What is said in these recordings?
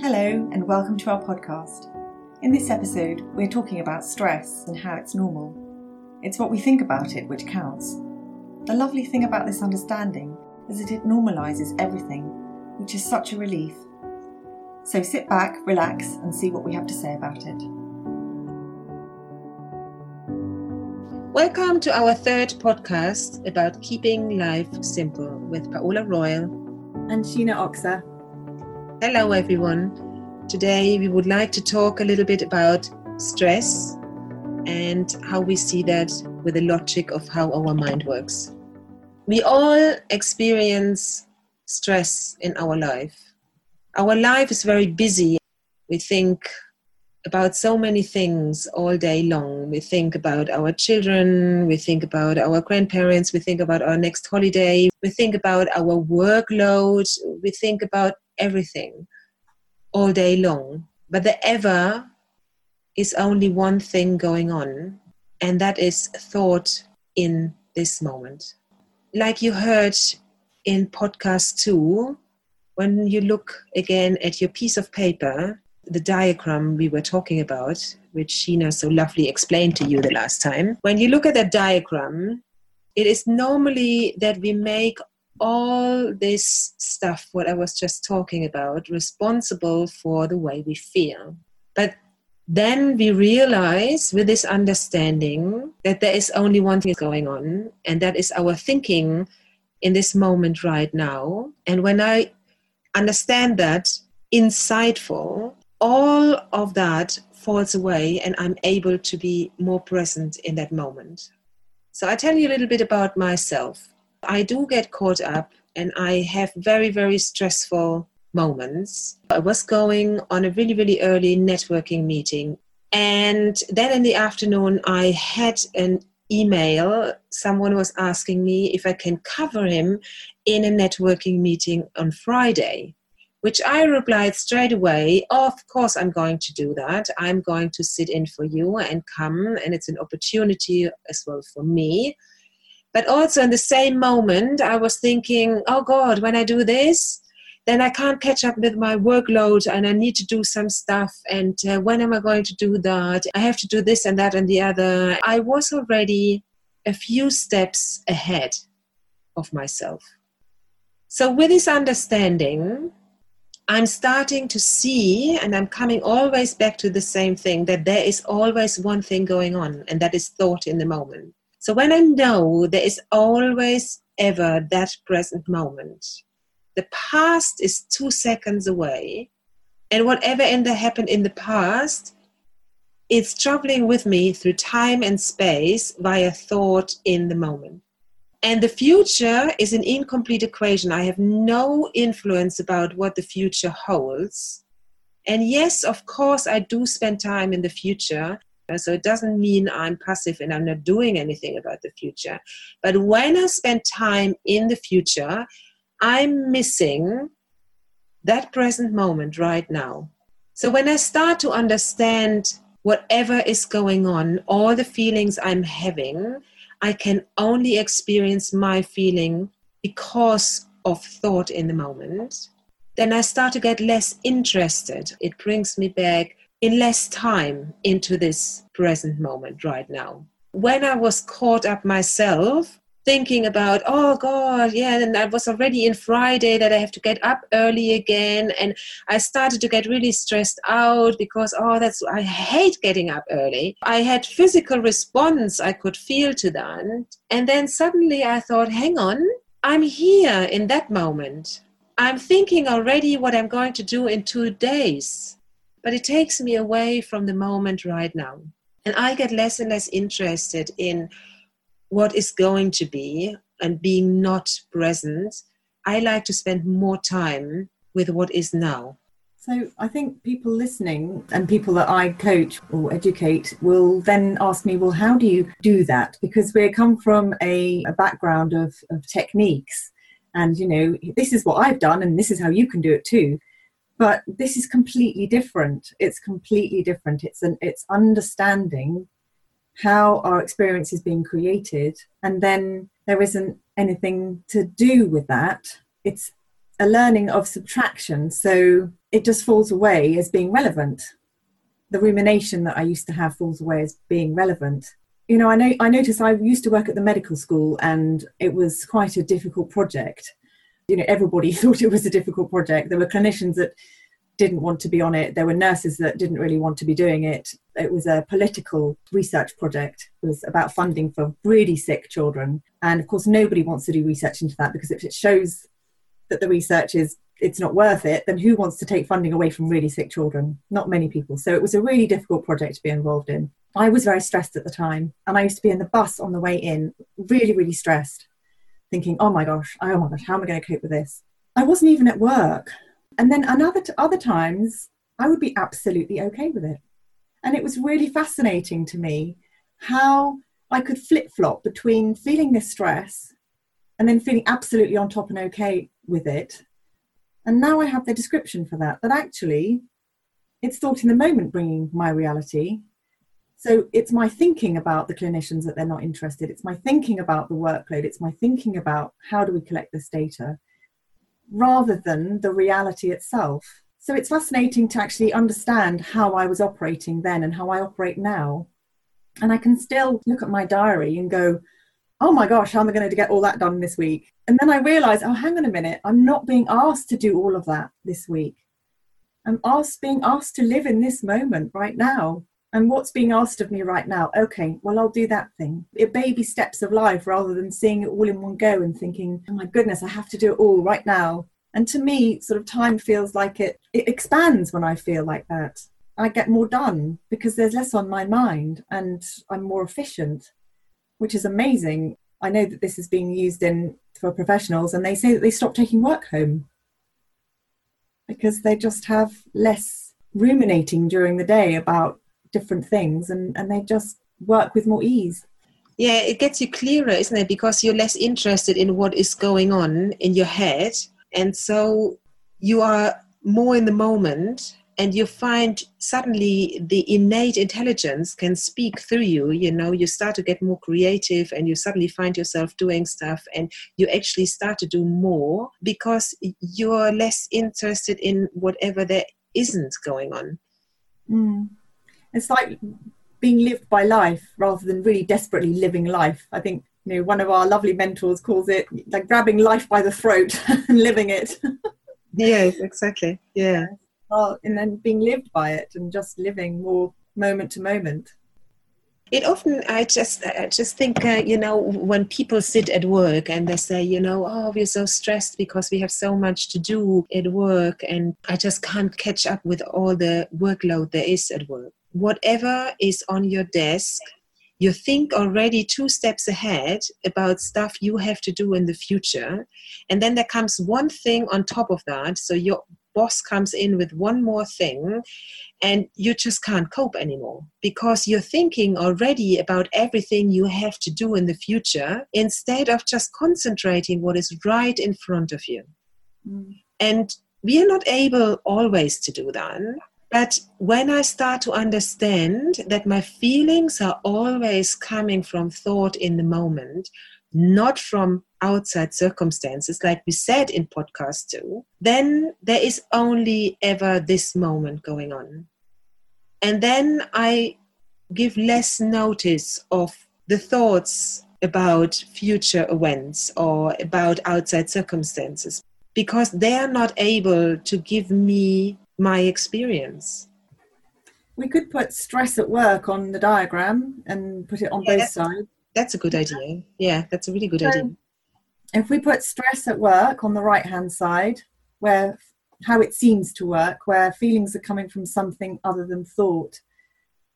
Hello, and welcome to our podcast. In this episode, we're talking about stress and how it's normal. It's what we think about it which counts. The lovely thing about this understanding is that it normalises everything, which is such a relief. So sit back, relax, and see what we have to say about it. Welcome to our third podcast about keeping life simple with Paola Royal and Sheena Oxa. Hello, everyone. Today we would like to talk a little bit about stress and how we see that with the logic of how our mind works. We all experience stress in our life. Our life is very busy. We think about so many things all day long. We think about our children, we think about our grandparents, we think about our next holiday, we think about our workload, we think about everything all day long. But the ever is only one thing going on, and that is thought in this moment. Like you heard in podcast two, when you look again at your piece of paper, the diagram we were talking about, which Sheena so lovely explained to you the last time, when you look at that diagram, it is normally that we make all this stuff, what I was just talking about, responsible for the way we feel. But then we realize with this understanding that there is only one thing going on, and that is our thinking in this moment right now. And when I understand that insightful, all of that falls away, and I'm able to be more present in that moment. So I tell you a little bit about myself. I do get caught up and I have very, very stressful moments. I was going on a really, really early networking meeting. And then in the afternoon, I had an email. Someone was asking me if I can cover him in a networking meeting on Friday, which I replied straight away, Of course, I'm going to do that. I'm going to sit in for you and come. And it's an opportunity as well for me but also in the same moment, I was thinking, oh God, when I do this, then I can't catch up with my workload and I need to do some stuff. And uh, when am I going to do that? I have to do this and that and the other. I was already a few steps ahead of myself. So, with this understanding, I'm starting to see, and I'm coming always back to the same thing that there is always one thing going on, and that is thought in the moment. So when I know there is always ever that present moment, the past is two seconds away, and whatever the happened in the past, it's traveling with me through time and space via thought in the moment. And the future is an incomplete equation. I have no influence about what the future holds. And yes, of course, I do spend time in the future, so it doesn't mean I'm passive and I'm not doing anything about the future. But when I spend time in the future, I'm missing that present moment right now. So when I start to understand whatever is going on, all the feelings I'm having, I can only experience my feeling because of thought in the moment. Then I start to get less interested. It brings me back in less time into this present moment right now. When I was caught up myself, thinking about, oh God, yeah, and I was already in Friday that I have to get up early again. And I started to get really stressed out because, oh, that's, I hate getting up early. I had physical response I could feel to that. And then suddenly I thought, hang on, I'm here in that moment. I'm thinking already what I'm going to do in two days but it takes me away from the moment right now. And I get less and less interested in what is going to be and being not present. I like to spend more time with what is now. So I think people listening and people that I coach or educate will then ask me, well, how do you do that? Because we come from a, a background of, of techniques and, you know, this is what I've done and this is how you can do it too but this is completely different it's completely different it's an it's understanding how our experience is being created and then there isn't anything to do with that it's a learning of subtraction. So it just falls away as being relevant. The rumination that I used to have falls away as being relevant. You know, I know I noticed I used to work at the medical school and it was quite a difficult project. You know, everybody thought it was a difficult project. There were clinicians that didn't want to be on it. There were nurses that didn't really want to be doing it. It was a political research project. It was about funding for really sick children. And of course, nobody wants to do research into that because if it shows that the research is it's not worth it, then who wants to take funding away from really sick children? Not many people. So it was a really difficult project to be involved in. I was very stressed at the time, and I used to be in the bus on the way in, really, really stressed, thinking, "Oh my gosh, oh my gosh, how am I going to cope with this?" I wasn't even at work, and then another t- other times I would be absolutely okay with it, and it was really fascinating to me how I could flip flop between feeling this stress and then feeling absolutely on top and okay with it. And now I have the description for that, that actually it's thought in the moment bringing my reality. So it's my thinking about the clinicians that they're not interested. It's my thinking about the workload. It's my thinking about how do we collect this data rather than the reality itself. So it's fascinating to actually understand how I was operating then and how I operate now. And I can still look at my diary and go, oh my gosh, how am I going to get all that done this week? And then I realize, oh, hang on a minute, I'm not being asked to do all of that this week. I'm asked, being asked to live in this moment right now. And what's being asked of me right now? Okay, well, I'll do that thing. It baby steps of life rather than seeing it all in one go and thinking, oh my goodness, I have to do it all right now. And to me, sort of time feels like it, it expands when I feel like that. I get more done because there's less on my mind and I'm more efficient which is amazing. I know that this is being used in for professionals, and they say that they stop taking work home because they just have less ruminating during the day about different things, and, and they just work with more ease. Yeah, it gets you clearer, isn't it? Because you're less interested in what is going on in your head, and so you are more in the moment and you find suddenly the innate intelligence can speak through you you know you start to get more creative and you suddenly find yourself doing stuff and you actually start to do more because you're less interested in whatever there isn't going on mm. It's like being lived by life rather than really desperately living life. I think you know one of our lovely mentors calls it like grabbing life by the throat and living it. Yes exactly. Yeah. And then being lived by it and just living more moment to moment. It often i just i just think uh, you know when people sit at work and they say you know oh we're so stressed because we have so much to do at work and i just can't catch up with all the workload there is at work whatever is on your desk you think already two steps ahead about stuff you have to do in the future and then there comes one thing on top of that so your boss comes in with one more thing and you just can't cope anymore because you're thinking already about everything you have to do in the future instead of just concentrating what is right in front of you. Mm. And we are not able always to do that. But when I start to understand that my feelings are always coming from thought in the moment, not from outside circumstances, like we said in podcast two, then there is only ever this moment going on. And then I give less notice of the thoughts about future events or about outside circumstances because they are not able to give me my experience. We could put stress at work on the diagram and put it on yeah, both sides. That's a good idea. Yeah, that's a really good so, idea. If we put stress at work on the right hand side, where how it seems to work, where feelings are coming from something other than thought,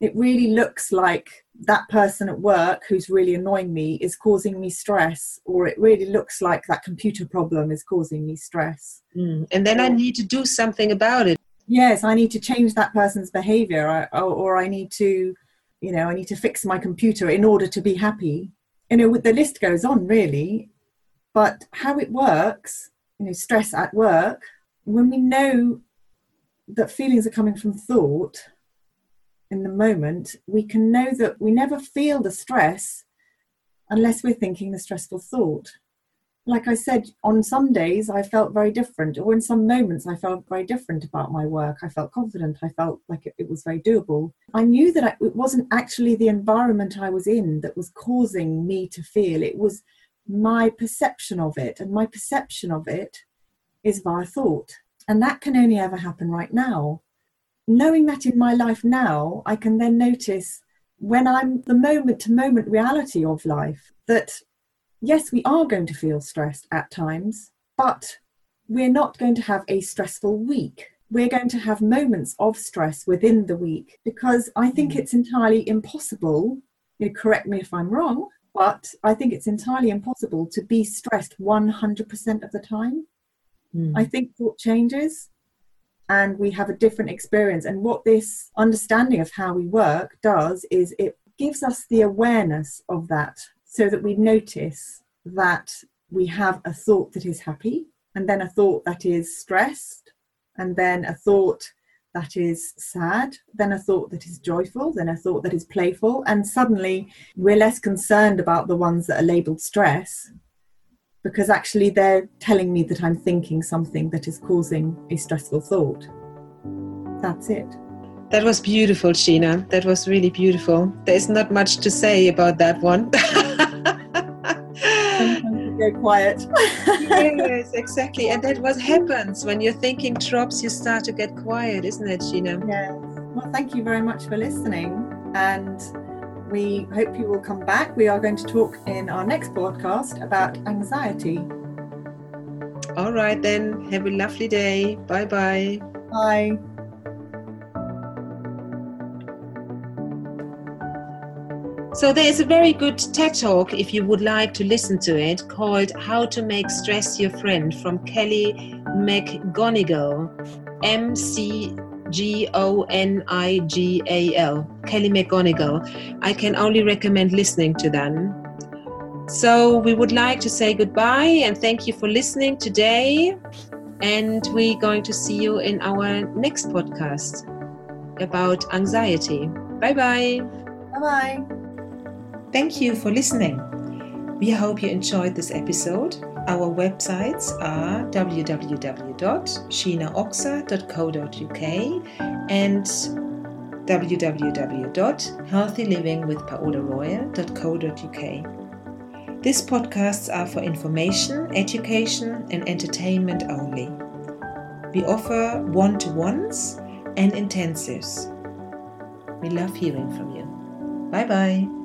it really looks like that person at work who's really annoying me is causing me stress, or it really looks like that computer problem is causing me stress. Mm. And then I need to do something about it. Yes, I need to change that person's behavior, or, or I need to you know i need to fix my computer in order to be happy. You know the list goes on really. But how it works you know stress at work when we know that feelings are coming from thought in the moment we can know that we never feel the stress unless we're thinking the stressful thought like I said, on some days I felt very different, or in some moments I felt very different about my work. I felt confident. I felt like it, it was very doable. I knew that I, it wasn't actually the environment I was in that was causing me to feel. It was my perception of it, and my perception of it is via thought. And that can only ever happen right now. Knowing that in my life now, I can then notice when I'm the moment to moment reality of life that yes, we are going to feel stressed at times, but we're not going to have a stressful week. We're going to have moments of stress within the week because I think mm. it's entirely impossible. You know, correct me if I'm wrong, but I think it's entirely impossible to be stressed 100% of the time. Mm. I think thought changes and we have a different experience. And what this understanding of how we work does is it gives us the awareness of that so that we notice that we have a thought that is happy, and then a thought that is stressed, and then a thought that is sad, then a thought that is joyful, then a thought that is playful, and suddenly we're less concerned about the ones that are labeled stress because actually they're telling me that I'm thinking something that is causing a stressful thought. That's it. That was beautiful, Sheena. That was really beautiful. There's not much to say about that one. go quiet. yes, exactly. And that what happens when your thinking drops, you start to get quiet, isn't it, Sheena? Yes. Well, thank you very much for listening. And we hope you will come back. We are going to talk in our next podcast about anxiety. All right, then. Have a lovely day. Bye-bye. Bye. So there is a very good TED talk if you would like to listen to it called How to Make Stress Your Friend from Kelly McGonigal. M C G O N I G A L. Kelly McGonigal. I can only recommend listening to them. So we would like to say goodbye and thank you for listening today. And we're going to see you in our next podcast about anxiety. Bye bye. Bye bye. Thank you for listening. We hope you enjoyed this episode. Our websites are www.sheenaoxa.co.uk and www.healthylivingwithpaolaroyal.co.uk. These podcasts are for information, education, and entertainment only. We offer one to ones and intensives. We love hearing from you. Bye bye.